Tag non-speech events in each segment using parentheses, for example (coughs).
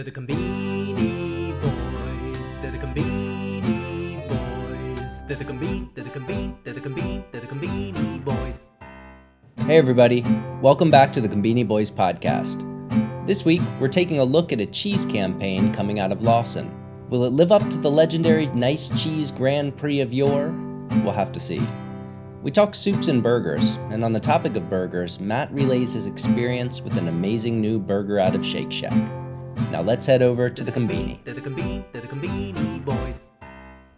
They're the Combini Boys. They're the Combini Boys. They're the Combini. They're the Combini. They're the Combini. They're the Combini Boys. Hey, everybody. Welcome back to the Combini Boys podcast. This week, we're taking a look at a cheese campaign coming out of Lawson. Will it live up to the legendary Nice Cheese Grand Prix of yore? We'll have to see. We talk soups and burgers, and on the topic of burgers, Matt relays his experience with an amazing new burger out of Shake Shack. Now let's head over to the Combini. They're the Combini. They're the Combini Boys.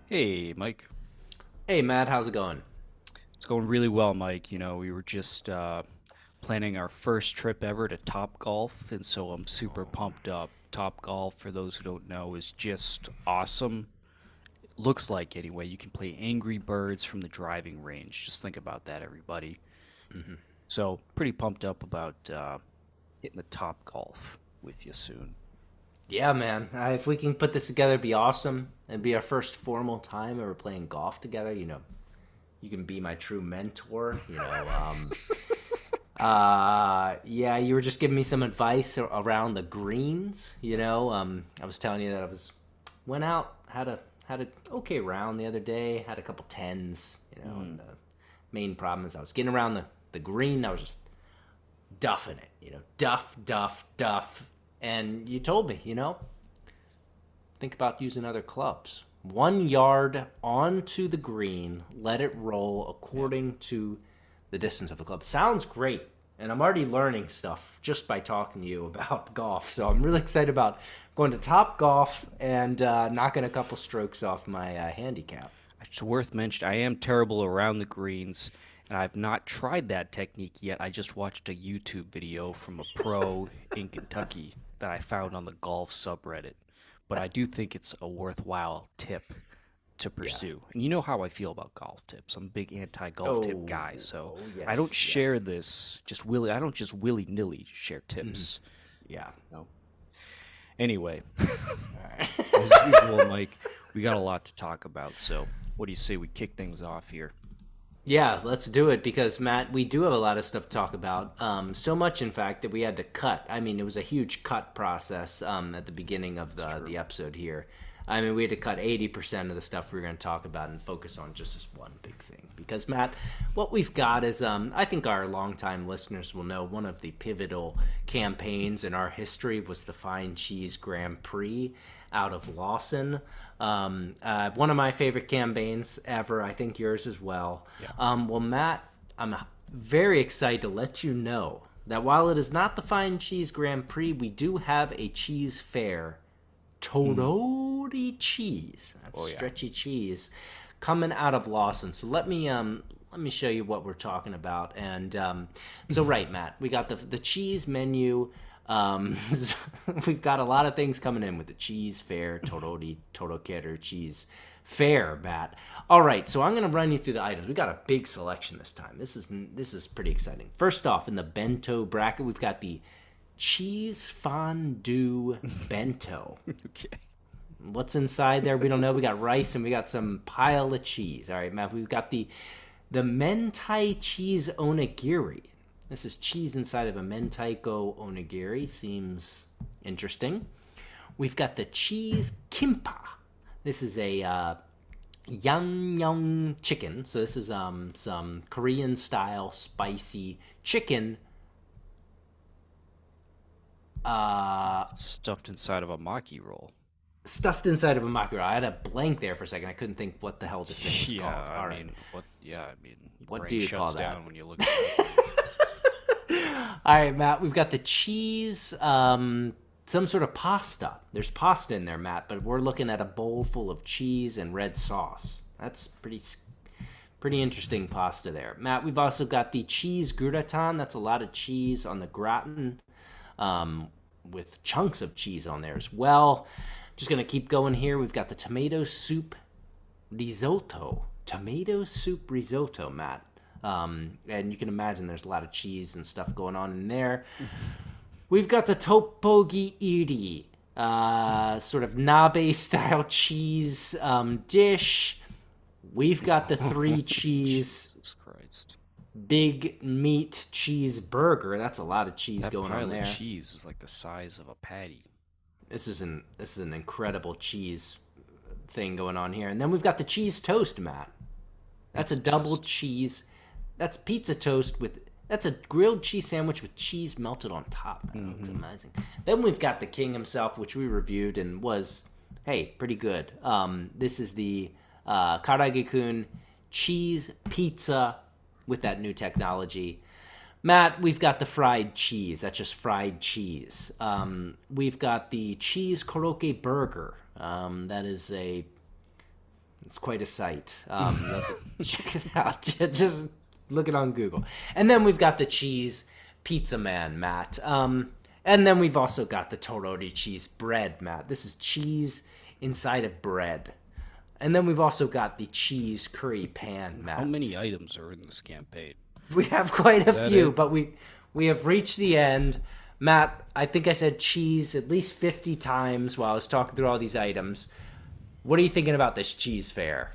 Hey, Mike. Hey, Matt, how's it going? It's going really well, Mike. You know, we were just uh, planning our first trip ever to Top Golf, and so I'm super pumped up. Top Golf, for those who don't know, is just awesome. It looks like, anyway. You can play Angry Birds from the driving range. Just think about that, everybody. So, pretty pumped up about uh, hitting the Top Golf with you soon. Yeah, man. Uh, if we can put this together, it'd be awesome. It'd be our first formal time ever playing golf together. You know, you can be my true mentor. You know, (laughs) um, uh, yeah, you were just giving me some advice around the greens. You know, um, I was telling you that I was went out had a had a okay round the other day. Had a couple tens. You know, and the main problem is I was getting around the the green. I was just duffing it. You know, duff, duff, duff. And you told me, you know, think about using other clubs. One yard onto the green, let it roll according to the distance of the club. Sounds great. And I'm already learning stuff just by talking to you about (laughs) golf. So I'm really excited about going to Top Golf and uh, knocking a couple strokes off my uh, handicap. It's worth mentioning, I am terrible around the greens, and I've not tried that technique yet. I just watched a YouTube video from a pro in Kentucky that I found on the golf subreddit. But I do think it's a worthwhile tip to pursue. And you know how I feel about golf tips. I'm a big anti-golf tip oh, guy, so oh, I don't share yes. this just willy. I don't just willy nilly share mm-hmm. tips. Yeah. No. Anyway, as usual, Mike, we got a lot to talk about. So, what do you say we kick things off here? Yeah, let's do it because Matt, we do have a lot of stuff to talk about. Um, so much, in fact, that we had to cut. I mean, it was a huge cut process um, at the beginning of the the episode here. I mean, we had to cut eighty percent of the stuff we were going to talk about and focus on just this one big thing. Because Matt, what we've got is, um, I think our longtime listeners will know one of the pivotal campaigns in our history was the Fine Cheese Grand Prix out of Lawson. Um, uh, one of my favorite campaigns ever. I think yours as well. Yeah. Um, well, Matt, I'm very excited to let you know that while it is not the Fine Cheese Grand Prix, we do have a cheese fair. Torori cheese. That's stretchy cheese coming out of Lawson. So let me um let me show you what we're talking about. And um, so right, Matt, we got the the cheese menu. Um, (laughs) we've got a lot of things coming in with the cheese fair, Torori Torokeru cheese fair, Matt. All right, so I'm gonna run you through the items. We got a big selection this time. This is this is pretty exciting. First off, in the bento bracket, we've got the cheese fondue (laughs) bento. Okay. What's inside there? We don't know. We got rice and we got some pile of cheese. All right, Matt. We've got the the mentai cheese onigiri. This is cheese inside of a mentaiko onigiri. Seems interesting. We've got the cheese kimpa. This is a uh, yang chicken. So this is um some Korean style spicy chicken. Uh, Stuffed inside of a maki roll. stuffed inside of a maki roll. I had a blank there for a second. I couldn't think what the hell this thing was (laughs) Yeah, called. I All right. mean, what? Yeah, I mean, What do you call that? when you look. At it. (laughs) All right, Matt. We've got the cheese, um, some sort of pasta. There's pasta in there, Matt, but we're looking at a bowl full of cheese and red sauce. That's pretty, pretty interesting pasta there, Matt. We've also got the cheese gratin. That's a lot of cheese on the gratin, um, with chunks of cheese on there as well. Just gonna keep going here. We've got the tomato soup risotto. Tomato soup risotto, Matt. Um, and you can imagine there's a lot of cheese and stuff going on in there. We've got the tteokbokki iri, uh, sort of nabe (laughs) style cheese um, dish. We've got the three (laughs) cheese big meat cheese burger. That's a lot of cheese That going on there. cheese is like the size of a patty. this is an this is an incredible cheese thing going on here. And then we've got the cheese toast, Matt. That's a double cheese. That's pizza toast with that's a grilled cheese sandwich with cheese melted on top. Man, It's amazing. Then we've got the king himself, which we reviewed and was hey pretty good. Um, this is the uh, Karaage-kun cheese pizza with that new technology. Matt, we've got the fried cheese. That's just fried cheese. Um, we've got the cheese koroke burger. Um, that is a. It's quite a sight. Um, you have to (laughs) check it out. (laughs) Just look it on Google. And then we've got the cheese pizza man, Matt. Um, and then we've also got the torori cheese bread, Matt. This is cheese inside of bread. And then we've also got the cheese curry pan, Matt. How many items are in this campaign? We have quite a few, it? but we we have reached the end. Matt, I think I said cheese at least 50 times while I was talking through all these items. What are you thinking about this cheese fair?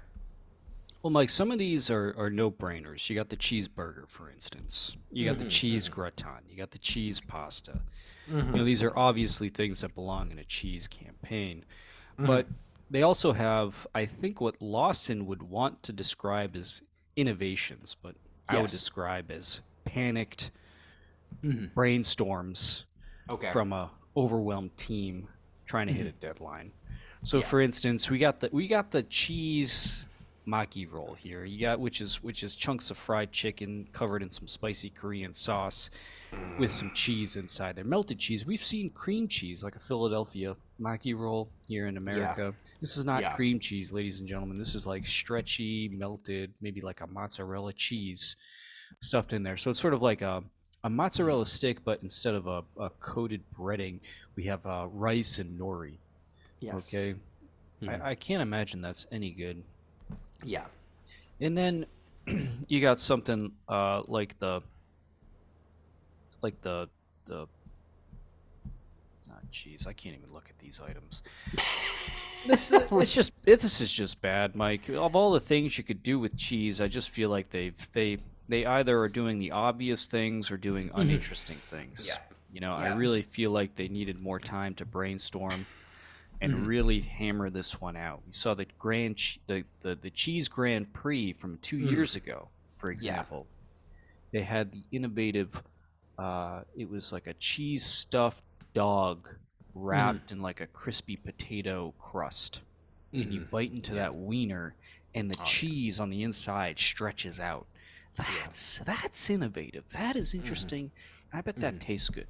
Well, Mike, some of these are, are no brainers. You got the cheeseburger, for instance. You got the mm-hmm, cheese mm-hmm. gratin. You got the cheese pasta. You know, mm-hmm. these are obviously things that belong in a cheese campaign. But they also have, I think, what Lawson would want to describe as innovations, but I would describe as panicked brainstorms Okay. from a overwhelmed team trying to hit a deadline. So for instance, we got the we got the cheese maki roll here. You got which is which is chunks of fried chicken covered in some spicy Korean sauce with some cheese inside there. Melted cheese. We've seen cream cheese like a Philadelphia maki roll here in America. This is not Yeah. cream cheese, ladies and gentlemen. This is like stretchy, melted, maybe like a mozzarella cheese stuffed in there. So it's sort of like a, a mozzarella stick, but instead of a, a coated breading, we have uh, rice and nori. yes. Okay, I, I can't imagine that's any good. Yeah. And then (clears throat) you got something uh, like the like the the. Ah, jeez, I can't even look at these items. this (laughs) it's just it, this is just bad, Mike. Of all the things you could do with cheese, I just feel like they've they they either are doing the obvious things or doing uninteresting things. Yeah. You know, Yeah. I really feel like they needed more time to brainstorm and mm-hmm. really hammer this one out. We saw the grand the, the the cheese Grand Prix from 2 mm. years ago, for example. They had the innovative uh, it was like a cheese stuffed dog mm. wrapped in like a crispy potato crust. And you mm-hmm. bite into that wiener and the oh, cheese on the inside stretches out. That's that's innovative. That is mm-hmm. interesting. I bet that tastes good.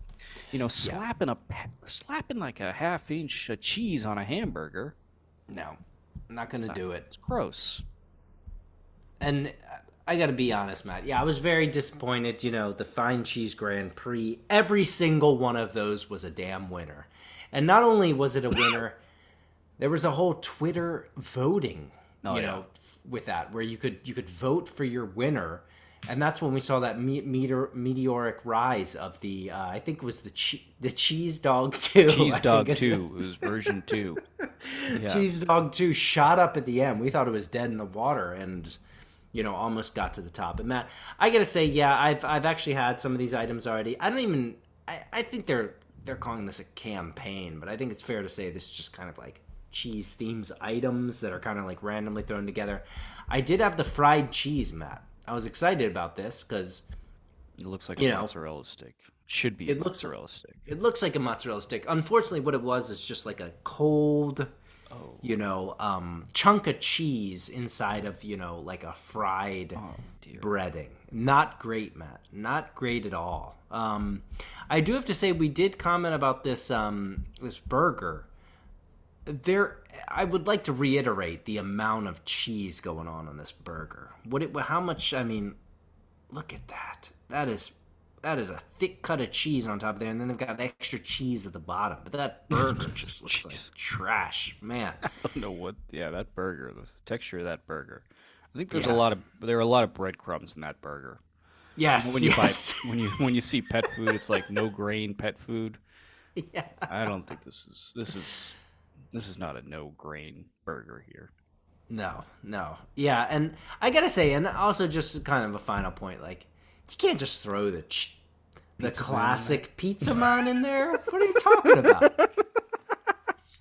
You know, slapping a slapping like a half inch of cheese on a hamburger. No. I'm not going to do it. It's gross. and I got to be honest, Matt. Yeah, I was very disappointed. You know, the Fine Cheese Grand Prix, every single one of those was a damn winner. And not only was it a (coughs) winner, there was a whole Twitter voting, Oh, you yeah. know, with that where you could you could vote for your winner. And that's when we saw that me- meteor- meteoric rise of the uh, I think it was the che- the cheese dog (laughs) too. Cheese I dog two. It was version two. (laughs) Yeah. Cheese Dog 2 shot up at the end. We thought it was dead in the water and you know almost got to the top. And Matt, I got to say yeah, I've I've actually had some of these items already. I don't even I, I think they're they're calling this a campaign, but I think it's fair to say this is just kind of like cheese themes items that are kind of like randomly thrown together. I did have the fried cheese, Matt. I was excited about this cuz It looks like a know, mozzarella stick. Should be it a looks- mozzarella stick. It looks like a mozzarella stick. Unfortunately, what it was is just like a cold, you know, um, chunk of cheese inside of you know like a fried dear. breading. Not great, Matt. Not great at all. Um, I do have to say we did comment about this um, this burger. There, I would like to reiterate the amount of cheese going on on this burger. What it, how much? I mean, look at that. That is that is a thick cut of cheese on top of there, and then they've got extra cheese at the bottom. But that burger (laughs) just looks like trash, man. (laughs) I don't know what. Yeah, that burger, the texture of that burger. I think there's Yeah. a lot of there are a lot of breadcrumbs in that burger. Yes, When you yes. buy when you when you see pet food, it's like no grain pet food. (laughs) yeah. I don't think this is this is this is not a no grain burger here. No, no. Yeah, and I gotta say, and also just kind of a final point, like you can't just throw the ch- the classic pizza man in there. What are you talking about?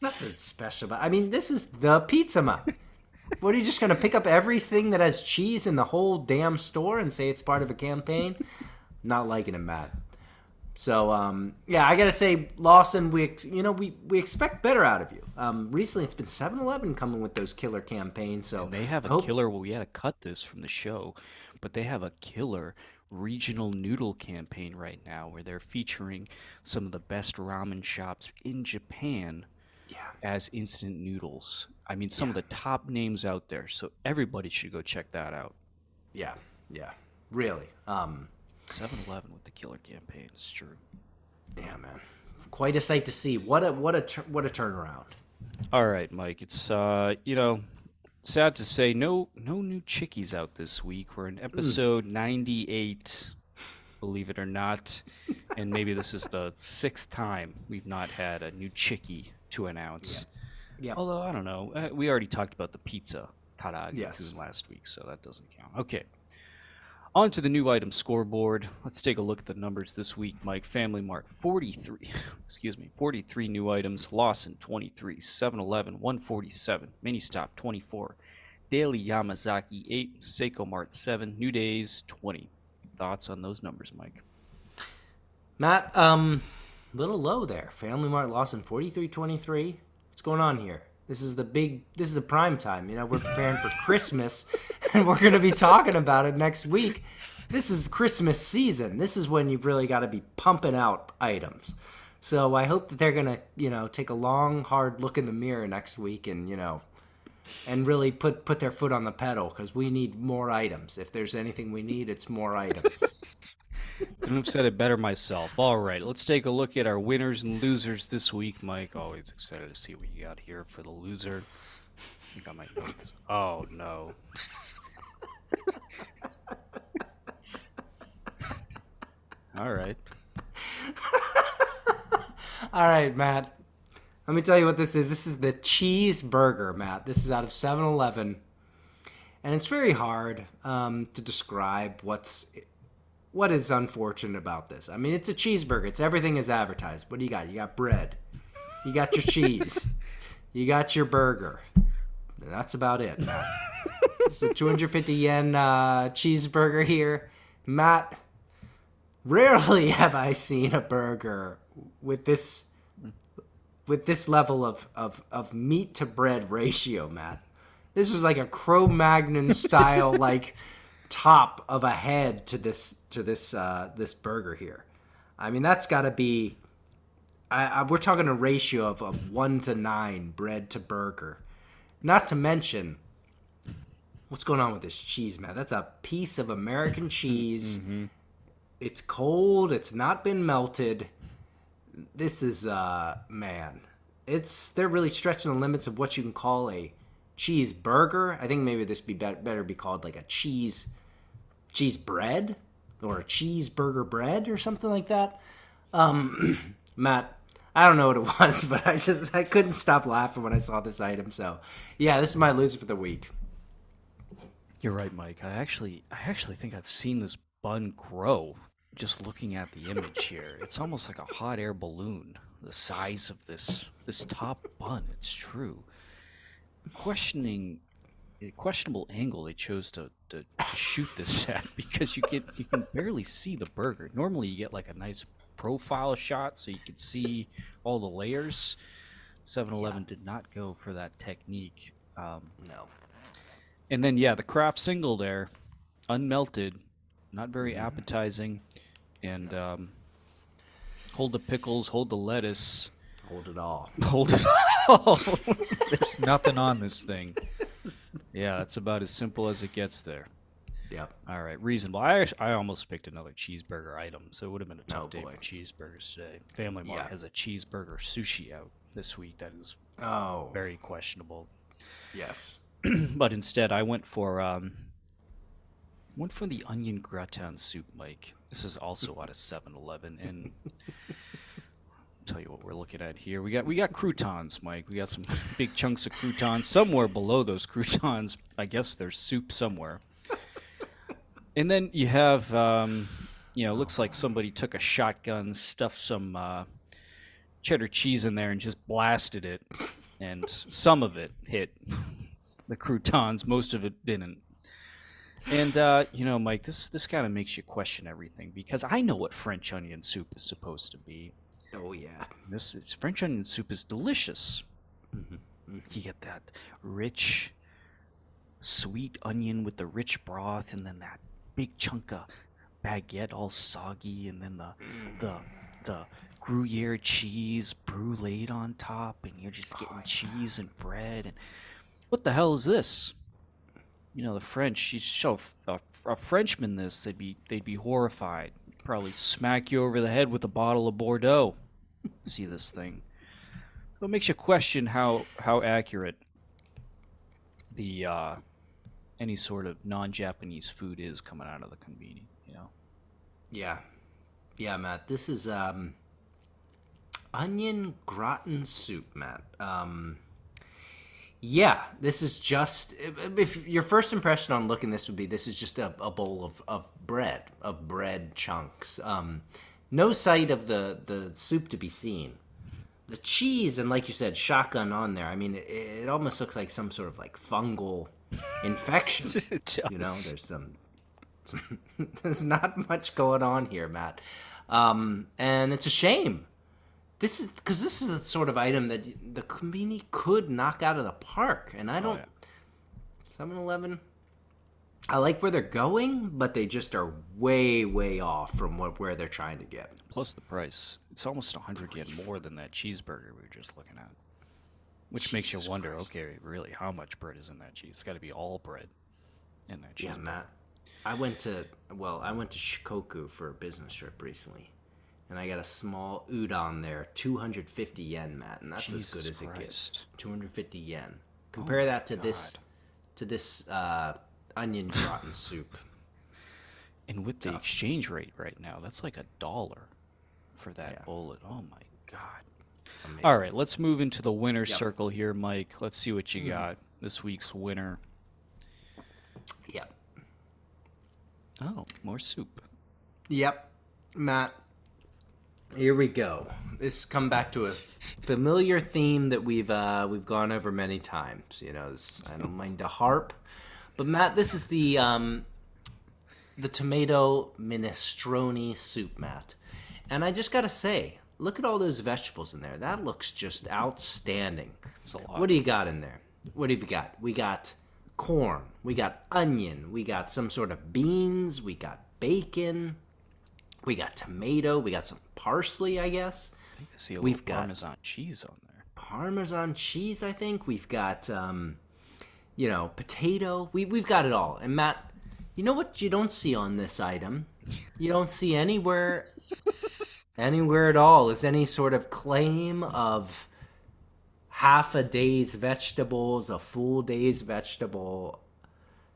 Nothing special about. I mean, this is the pizza man. what are you just gonna pick up everything that has cheese in the whole damn store and say it's part of a campaign? Not liking it, Matt. So um, yeah, I gotta say, Lawson, we ex- you know we, we expect better out of you. Um, recently, it's been 7-Eleven coming with those killer campaigns. So They have a hope- killer. Well, we had to cut this from the show, but they have a killer regional noodle campaign right now where they're featuring some of the best ramen shops in Japan Yeah. as instant noodles. I mean, some of the top names out there. So everybody should go check that out. Yeah, yeah, really. Um, 7-Eleven with the killer campaign. It's true. Damn man, quite a sight to see. What a what a what a turnaround. All right, Mike. It's uh, you know, sad to say, no no new chickies out this week. We're in episode ninety eight, believe it or not, and maybe this is the sixth time we've not had a new chickie to announce. Yeah. Although I don't know, uh, we already talked about the pizza karage Yes. last week, so that doesn't count. Okay. On to the new item scoreboard. Let's take a look at the numbers this week, Mike. Family Mart 43, (laughs) excuse me, 43 new items. Lawson 23, 7-Eleven 147, Mini Stop 24, Daily Yamazaki 8, Seicomart 7, New Days 20. Thoughts on those numbers, Mike? Matt, um, little low there. Family Mart Lawson forty three twenty three. What's going on here? This is the big. This is the prime time. You know, we're preparing for Christmas, (laughs) and we're gonna be talking about it next week. This is Christmas season. This is when you've really got to be pumping out items. So I hope that they're gonna, you know, take a long, hard look in the mirror next week, and you know, and really put put their foot on the pedal because we need more items. If there's anything we need, it's more items. Couldn't have said it better myself. All right, let's take a look at our winners and losers this week, Mike. Always excited to see what you got here for the loser. I think I might note this. Oh no. All right. All right, Matt. Let me tell you what this is. This is the cheeseburger, Matt. This is out of 7 Eleven. And it's very hard um, to describe what's what is unfortunate about this. I mean, it's a cheeseburger. It's everything is advertised. What do you got? You got bread. You got your cheese. You got your burger. That's about it. It's a 250 yen uh, cheeseburger here. Matt, rarely (laughs) have I seen a burger with this with this level of, of, of meat to bread ratio, Matt. This was like a Cro-Magnon style (laughs) like top of a head to this to this uh, this burger here. I mean, that's got to be. I, I, we're talking a ratio of, of one to nine bread to burger. Not to mention, what's going on with this cheese, man? That's a piece of American cheese. It's cold. It's not been melted. This is uh man. It's they're really stretching the limits of what you can call a cheeseburger. I think maybe this be bet- better be called like a cheese cheese bread or a cheeseburger bread or something like that. Um, (clears throat) Matt, I don't know what it (laughs) was, but I just I couldn't stop laughing when I saw this item. So, yeah, this is my loser for the week. You're right, Mike. I actually I actually think I've seen this bun grow just looking at the image here. (laughs) It's almost like a hot air balloon. The size of this this top bun. It's true. Questioning questionable angle they chose to, to shoot this (laughs) at because you can you can barely see the burger. Normally you get like a nice profile shot so you can see all the layers. 7-Eleven did not go for that technique. Um, No. and then yeah, the Kraft single there, unmelted, not very appetizing, and um, hold the pickles, hold the lettuce, Hold it all. (laughs) hold it all. (laughs) There's nothing on this thing. Yeah, that's about as simple as it gets there. Yep. All right, reasonable. I I almost picked another cheeseburger item, so it would have been a tough Oh, day boy. for cheeseburgers today. Family Mart Yeah. has a cheeseburger sushi out this week that is Oh, very questionable. yes. (clears throat) but instead I went for um went for the onion gratin soup, Mike. This is also out of 7-Eleven and (laughs) tell you what we're looking at here. We got we got croutons, Mike. We got some (laughs) big chunks of croutons. Somewhere below those croutons, I guess there's soup somewhere. And then you have um you know, looks like somebody took a shotgun, stuffed some uh cheddar cheese in there and just blasted it, and some of it hit (laughs) the croutons, most of it didn't. And uh, you know, Mike, this this kind of makes you question everything because I know what French onion soup is supposed to be. Oh yeah. This is, French onion soup is delicious. Mm-hmm. You get that rich, sweet onion with the rich broth, and then that big chunk of baguette all soggy, and then the the the Gruyere cheese bruleed on top, and you're just getting cheese and bread. And what the hell is this? You know, the French. You show a, a Frenchman this, they'd be they'd be horrified. Probably smack you over the head with a bottle of Bordeaux. (laughs) See this thing. It makes you question how how accurate the uh, any sort of non-Japanese food is coming out of the conveni. You know. Yeah. Yeah, Matt. This is um onion gratin soup, Matt. Um yeah, this is just if- if your first impression on looking this would be this is just a, a bowl of, of bread, of bread chunks. Um no sight of the the soup to be seen. The cheese and like you said, shotgun on there. I mean, it, it almost looks like some sort of like fungal infection. (laughs) You know, there's (laughs) some, some (laughs) there's not much going on here, Matt. Um, and it's a shame. This is because this is the sort of item that the conveni could knock out of the park, and I don't. yeah. 7-Eleven. I like where they're going, but they just are way, way off from what where they're trying to get. Plus the price. It's almost a hundred yen more than that cheeseburger we were just looking at. Which makes you wonder, Christ. okay, really, how much bread is in that cheese? It's got to be all bread in that cheese. Yeah, Matt. I went to well, I went to Shikoku for a business trip recently, and I got a small udon there, 250 yen, Matt, and that's as good Jesus as it gets. 250 yen. Compare that to this, to this uh, onion (laughs) gratin soup. And with the exchange rate right now, that's like a dollar for that Yeah. bullet. Oh my god. Amazing. All right, let's move into the winner Yep. circle here, Mike. Let's see what you got. This week's winner. Yep. Oh, more soup. Yep, Matt. Here we go. This come back to a familiar theme that we've uh, we've gone over many times. You know, this, I don't mind to harp, but Matt, this is the um, the tomato minestrone soup, Matt. And I just gotta say, look at all those vegetables in there. That looks just outstanding. It's a lot. What do you got in there? What have you got? We got corn. We got onion. We got some sort of beans. We got bacon. We got tomato. We got some parsley, I guess. I see a we've got- Parmesan cheese on there. Parmesan cheese, I think. We've got, um, you know, potato. We, we've got it all. And Matt, you know what you don't see on this item? You don't see anywhere, anywhere at all, is any sort of claim of half a day's vegetables, a full day's vegetable.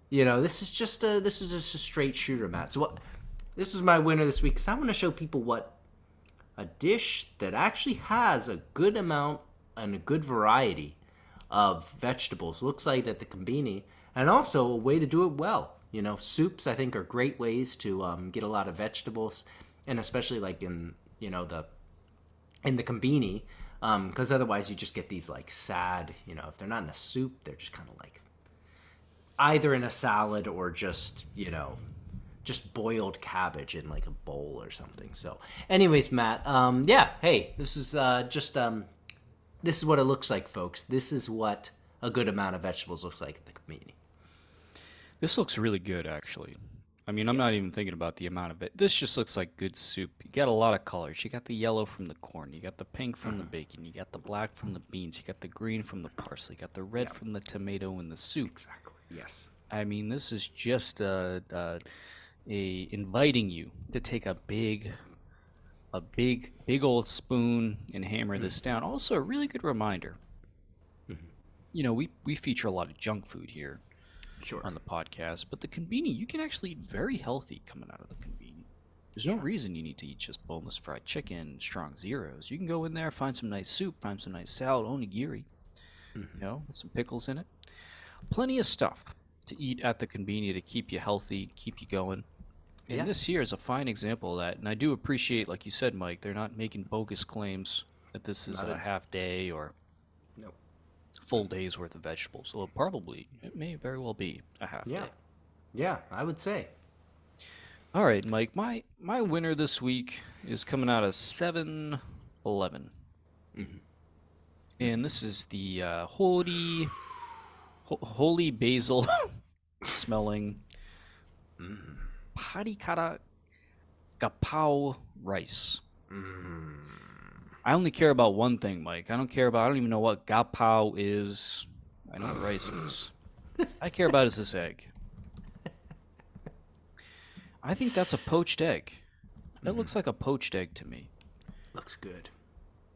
You know, this is just a this is just a straight shooter, Matt. So what? This is my winner this week because I want to show people what a dish that actually has a good amount and a good variety of vegetables looks like at the conveni and also a way to do it well you know soups i think are great ways to um, get a lot of vegetables and especially like in you know the in the conveni because otherwise you just get these like sad you know if they're not in a soup they're just kind of like either in a salad or just you know just boiled cabbage in like a bowl or something. So anyways matt um yeah hey this is uh just um this is what it looks like folks. This is what a good amount of vegetables looks like at the conveni This looks really good, actually. I mean, I'm not even thinking about the amount of it. This just looks like good soup. You got a lot of colors. You got the yellow from the corn. You got the pink from the bacon. You got the black from the beans. You got the green from the parsley. You got the red from the tomato and the soup. exactly yes I mean, this is just uh, uh, a inviting you to take a big, a big, big old spoon and hammer this down. Also, a really good reminder. You know, we we feature a lot of junk food here sure on the podcast, but the conveni you can actually eat very healthy coming out of the conveni. There's no reason you need to eat just boneless fried chicken, strong zeros. You can go in there, find some nice soup, find some nice salad, onigiri, mm-hmm. you know, with some pickles in it. Plenty of stuff to eat at the convenience to keep you healthy, keep you going. And Yeah. this here is a fine example of that. And I do appreciate, like you said, Mike, they're not making bogus claims that this is a a- half day or. Full day's worth of vegetables. Well, probably it may very well be a half Yeah. day. Yeah, I would say. All right, Mike. My my winner this week is coming out of 7-Eleven. Mm-hmm. and this is the uh, holy ho- holy basil (laughs) smelling mm. parikara gapao rice. Mm. I only care about one thing, Mike. I don't care about. I don't even know what gapao is. I know what rice is. I care about is this egg. I think that's a poached egg. That looks like a poached egg to me. Looks good.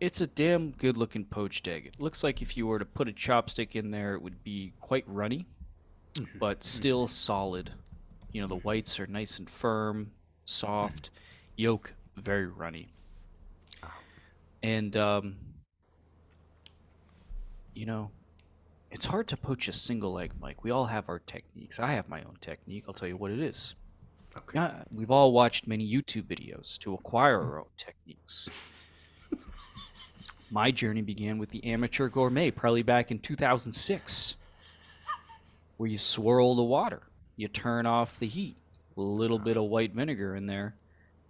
It's a damn good looking poached egg. It looks like if you were to put a chopstick in there, it would be quite runny, mm-hmm. but still solid. You know, the whites are nice and firm, soft, yolk very runny. And, um, you know, it's hard to poach a single egg, Mike. We all have our techniques. I have my own technique. I'll tell you what it is. Okay. Yeah, we've all watched many YouTube videos to acquire our own techniques. My journey began with the amateur gourmet, probably back in 2006, where you swirl the water, you turn off the heat, a little bit of white vinegar in there,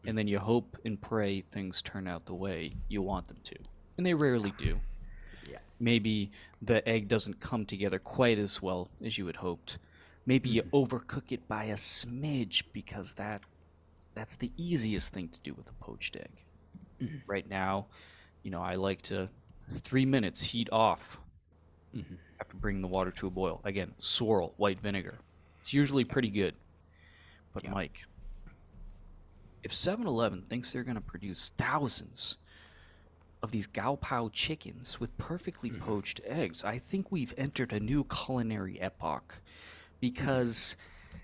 Mm-hmm. and then you hope and pray things turn out the way you want them to. And they rarely do. Yeah. Maybe the egg doesn't come together quite as well as you had hoped. Maybe you mm-hmm. overcook it by a smidge because that that's the easiest thing to do with a poached egg. Mm-hmm. Right now, you know, I like to three minutes heat off after bringing the water to a boil. Again, swirl white vinegar. It's usually pretty good. But Mike, if 7-Eleven thinks they're going to produce thousands of these Gao Pao chickens with perfectly mm-hmm. poached eggs, I think we've entered a new culinary epoch. Because mm-hmm.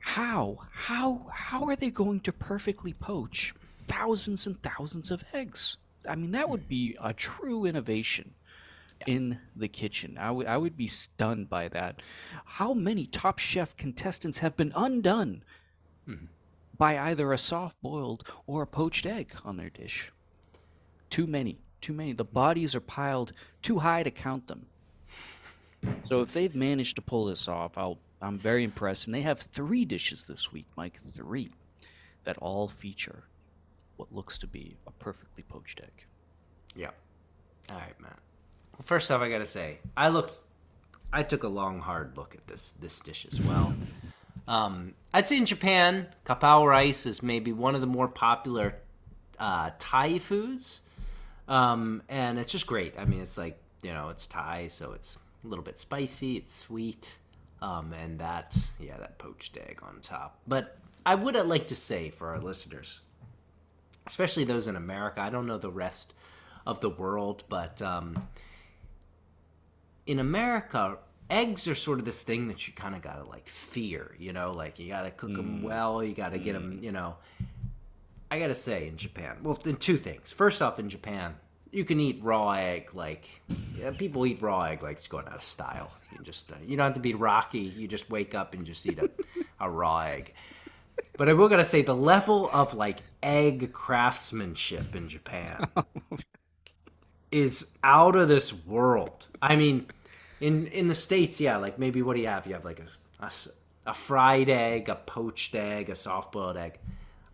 how, how, how are they going to perfectly poach thousands and thousands of eggs? I mean, that would mm. be a true innovation in the kitchen. I would I would be stunned by that. How many Top Chef contestants have been undone mm-hmm. By either a soft boiled or a poached egg on their dish? Too many. Too many. The bodies are piled too high to count them. So if they've managed to pull this off, I'll I'm very impressed. And they have three dishes this week, Mike. Three that all feature what looks to be a perfectly poached egg. Yeah. All right, Matt. Well, first off, I gotta say, I looked, I took a long, hard look at this this dish as well. Um, I'd say in Japan, kapao rice is maybe one of the more popular uh, Thai foods, um, and it's just great. I mean, it's like you know, it's Thai, so it's a little bit spicy, it's sweet, um, and that yeah, that poached egg on top. But I would like to say for our listeners, especially those in America. I don't know the rest of the world, but um, in America, eggs are sort of this thing that you kind of gotta like fear. You know, like you gotta cook them well, you gotta get them. You know, I gotta say in Japan, well, two things. First off, in Japan, you can eat raw egg like yeah, people eat raw egg like it's going out of style. You just uh, you don't have to be rocky. You just wake up and just eat a, (laughs) a raw egg. But I will gotta say the level of like egg craftsmanship in Japan (laughs) is out of this world. I mean, in in the states, yeah, like maybe what do you have? You have like a a fried egg, a poached egg, a soft boiled egg.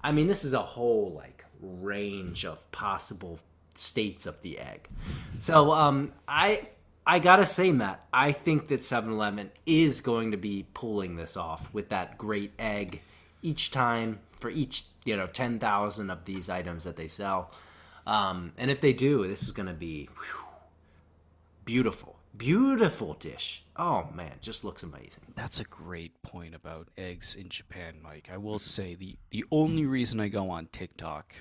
I mean, this is a whole like range of possible states of the egg. So um, I I gotta say, Matt, I think that 7-Eleven is going to be pulling this off with that great egg each time for each you know ten thousand of these items that they sell. Um, and if they do, this is going to be whew, beautiful, beautiful dish. Oh man, just looks amazing. That's a great point about eggs in Japan, Mike. I will say the the only reason I go on TikTok,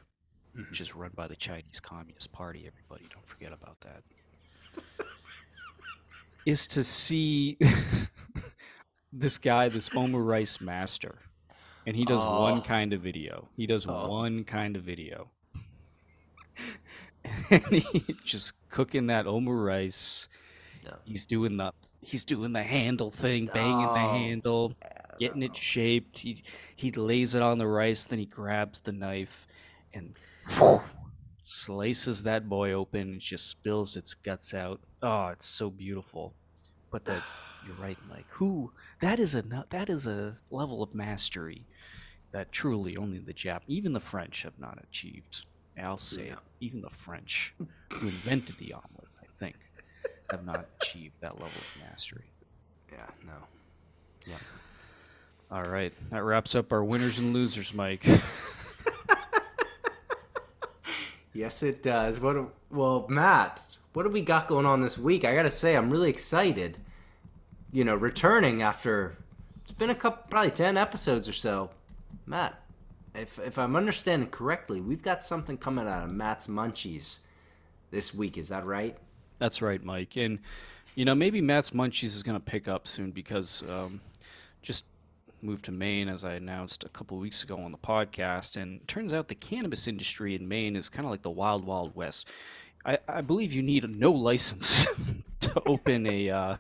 which is run by the Chinese Communist Party, everybody don't forget about that, (laughs) is to see (laughs) this guy, this omurice master, and he does one oh. kind of video. He does oh. one kind of video, (laughs) and he just cooking that omurice. Yeah. He's doing the he's doing the handle thing, banging the Oh, handle, getting it shaped. He he lays it on the rice, then he grabs the knife and slices that boy open and just spills its guts out. Oh, it's so beautiful. But that (sighs) you're right, Mike. Who that is a that is a level of mastery that truly only the Jap, even the French, have not achieved. I'll say it. Even the French, who invented the omelet, I think, have not (laughs) achieved that level of mastery. Yeah, no. Yeah. All right, that wraps up our winners and losers, Mike. (laughs) Yes, it does. What? do- Well, Matt, what do we got going on this week? I gotta say, I'm really excited. You know, returning after it's been a couple, probably ten episodes or so. Matt, if if I'm understanding correctly, we've got something coming out of Matt's Munchies this week. Is that right? That's right, Mike. And you know, maybe Matt's Munchies is going to pick up soon because um, just moved to Maine as I announced a couple weeks ago on the podcast, and turns out the cannabis industry in Maine is kind of like the wild, wild west. I, I believe you need no license (laughs) to open a uh,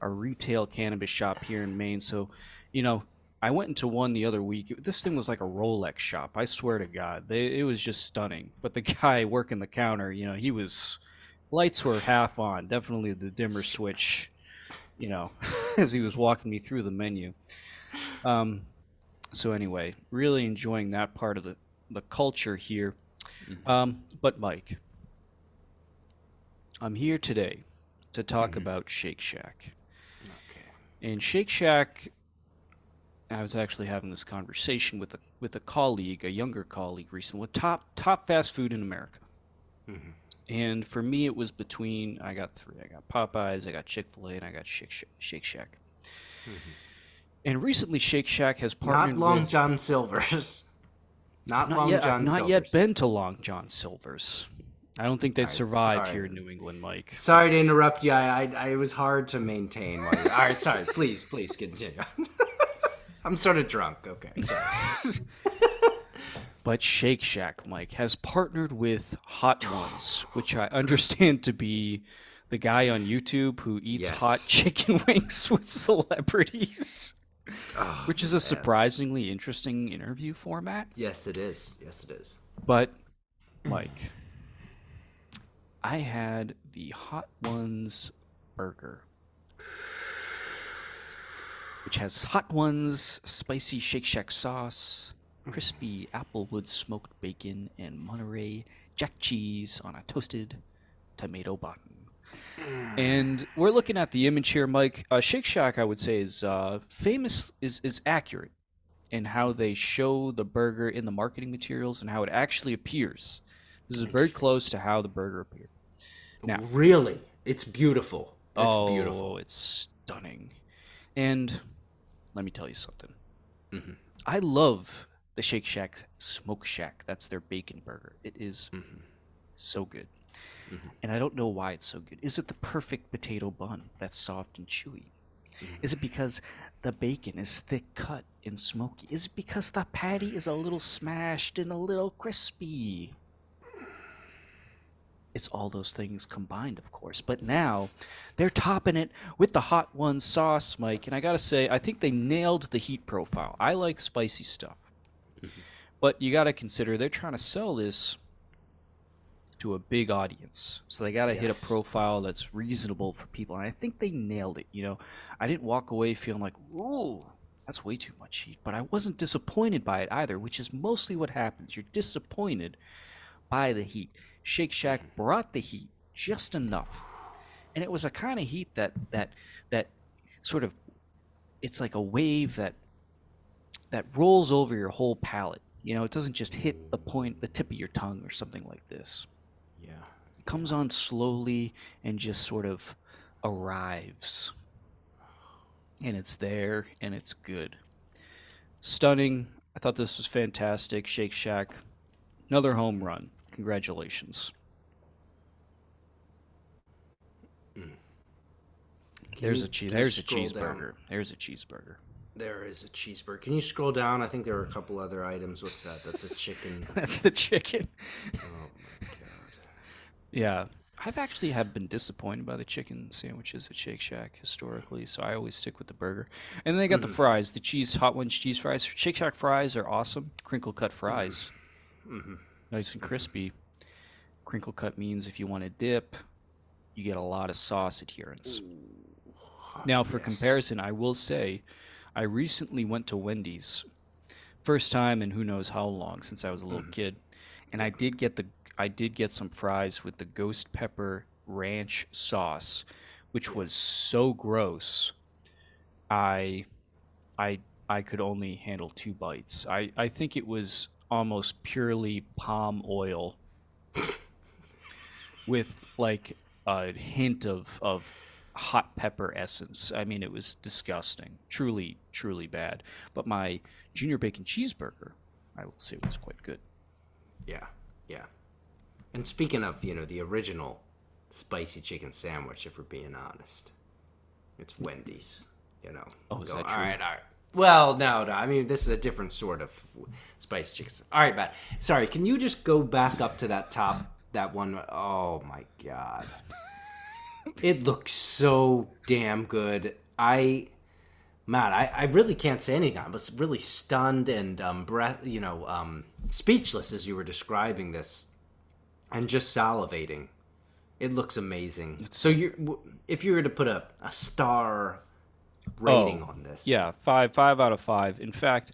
a retail cannabis shop here in Maine. So, you know, I went into one the other week. This thing was like a Rolex shop. I swear to God, they, it was just stunning. But the (laughs) guy working the counter, you know, he was lights were half on. Definitely the dimmer switch, you know, (laughs) as he was walking me through the menu. Um, so anyway, really enjoying that part of the the culture here. Um, but Mike, I'm here today to talk about Shake Shack. Okay. And Shake Shack, I was actually having this conversation with a with a colleague, a younger colleague recently, top top fast food in America. Mm-hmm. And for me, it was between I got three. I got Popeyes, I got Chick Fil A, and I got Shake Shack. Shake Shack. Mm-hmm. And recently, Shake Shack has partnered Not Long with John Silver's. (laughs) Not, not Long yet. John I've not Silver's. yet been to Long John Silver's. I don't think they've Alright, survived sorry. here in New England, Mike. Sorry to interrupt you. I, I, I it was hard to maintain. All right, sorry. Please, please continue. (laughs) I'm sort of drunk. Okay, sorry. But Shake Shack, Mike, has partnered with Hot (gasps) Ones, which I understand to be the guy on YouTube who eats Yes. hot chicken (laughs) wings with celebrities, Oh, which is a surprisingly interesting interview format. yes, it is. Yes, it is. But, Mike, I had the Hot Ones burger, (sighs) (laughs) which has Hot Ones spicy Shake Shack sauce, crispy applewood smoked bacon, and Monterey Jack cheese on a toasted tomato bun. And we're looking at the image here, Mike. Uh, Shake Shack, I would say, is uh, famous, is is accurate in how they show the burger in the marketing materials and how it actually appears. This is very close to how the burger appeared. Now, Really, it's beautiful. It's oh, beautiful. it's stunning. And let me tell you something. Mm-hmm. I love the Shake Shack Smoke Shack. That's their bacon burger. It is Mm-hmm. so good. And I don't know why it's so good. Is it the perfect potato bun that's soft and chewy? Mm-hmm. Is it because the bacon is thick cut and smoky? Is it because the patty is a little smashed and a little crispy? It's all those things combined, of course. But now they're topping it with the hot one sauce, Mike. And I gotta say, I think they nailed the heat profile. I like spicy stuff. Mm-hmm. But you gotta consider they're trying to sell this to a big audience. So they got to hit a profile that's reasonable for people. And I think they nailed it. You know, I didn't walk away feeling like, ooh, that's way too much heat. But I wasn't disappointed by it either, which is mostly what happens. You're disappointed by the heat. Shake Shack brought the heat just enough. And it was a kind of heat that that that sort of it's like a wave that that rolls over your whole palate. You know, it doesn't just hit the point, the tip of your tongue or something like this Yeah. comes on slowly and just sort of arrives. And it's there and it's good. Stunning. I thought this was fantastic. Shake Shack. Another home run. Congratulations. There's you- a cheese. There's a scroll down? cheeseburger. There's a cheeseburger. There is a cheeseburger. Can you scroll down? I think there are a couple other items. What's that? That's a chicken. (laughs) That's the chicken. Oh my god. Yeah. I've actually have been disappointed by the chicken sandwiches at Shake Shack historically, so I always stick with the burger. And then they got the mm. fries, the cheese hot ones cheese fries. Shake Shack fries are awesome, crinkle cut fries, mm-hmm. Mm-hmm. Nice and crispy. Crinkle cut means if you want to dip, you get a lot of sauce adherence. Now, for comparison, I will say, I recently went to Wendy's, first time in who knows how long since I was a little mm-hmm. kid, and I did get the I did get some fries with the ghost pepper ranch sauce, which was so gross. I I I could only handle two bites. I I think it was almost purely palm oil (laughs) with like a hint of of hot pepper essence. I mean, it was disgusting. Truly, truly bad. But my junior bacon cheeseburger, I will say, was quite good. Yeah, yeah. And speaking of, you know, the original spicy chicken sandwich, if we're being honest, it's Wendy's. You know. Oh, is Go, that All true? right, all right. Well, no, no. I mean, this is a different sort of spice chicken. All right, Matt. Sorry, can you just go back up to that top, that one? Oh my god, it looks so damn good. I, Matt, I, I really can't say anything. I was really stunned and um, breath, you know, um, speechless as you were describing this, and just salivating. It looks amazing. so you, if you were to put a, a star rating Oh, on this, Yeah, five five out of five. In fact,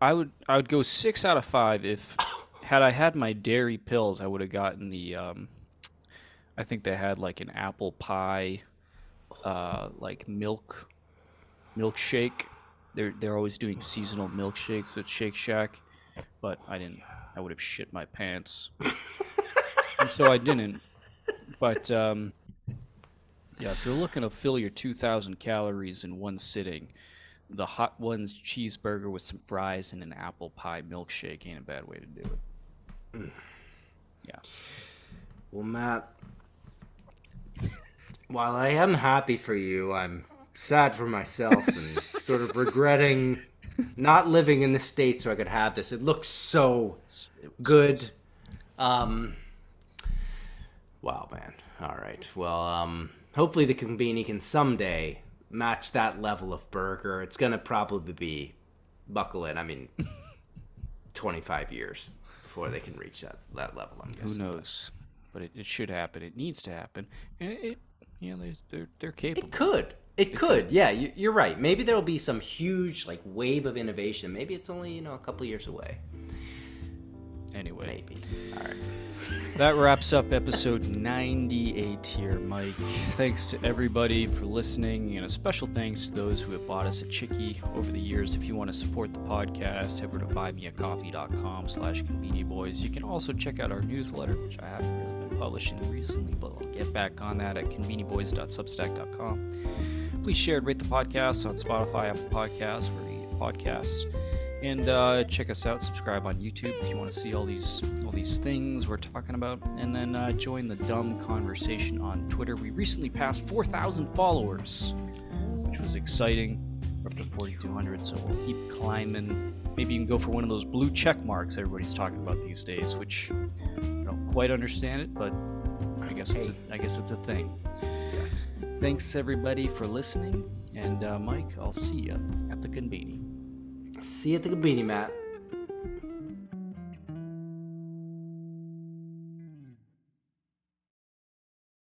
I would I would go six out of five if (coughs) had I had my dairy pills, I would have gotten the um, I think they had like an apple pie, uh, like milk milkshake. They're they're always doing seasonal milkshakes at Shake Shack, but I didn't. I would have shit my pants, (laughs) and so I didn't. But um, yeah, if you're looking to fill your 2,000 calories in one sitting, the Hot Ones cheeseburger with some fries and an apple pie milkshake ain't a bad way to do it. (sighs) Yeah. Well, Matt, while I am happy for you, I'm sad for myself and (laughs) sort of regretting not living in the state so I could have this. It looks so good. Um, wow, man. All right. Well, um, hopefully the Konbini can someday match that level of burger. It's gonna probably be buckle in. I mean, (laughs) 25 years before they can reach that that level. I'm Who knows? But it, it should happen. It needs to happen. And it, it you know, they- they're, they're capable. It could. It could. Yeah, you- you're right. Maybe there will be some huge like wave of innovation. Maybe it's only you know a couple years away. Anyway, Maybe. All right. That wraps up episode 98 here, Mike. Thanks to everybody for listening, and a special thanks to those who have bought us a chickie over the years. If you want to support the podcast, head over to buymeacoffee.com slash boys. You can also check out our newsletter, which I haven't really been publishing recently, but I'll get back on that at konbiniboys.substack.com. Please share and rate the podcast on Spotify, Apple Podcasts, where you podcasts. And uh, check us out. Subscribe on YouTube if you want to see all these all these things we're talking about. And then uh, join the dumb conversation on Twitter. We recently passed 4,000 followers, which was exciting. We're up to 4,200, so we'll keep climbing. Maybe you can go for one of those blue check marks everybody's talking about these days, which I don't quite understand it, but I guess it's a, I guess it's a thing. Yes. Thanks everybody for listening, and uh, Mike, I'll see you at the konbini. See you at the Konbini, Matt.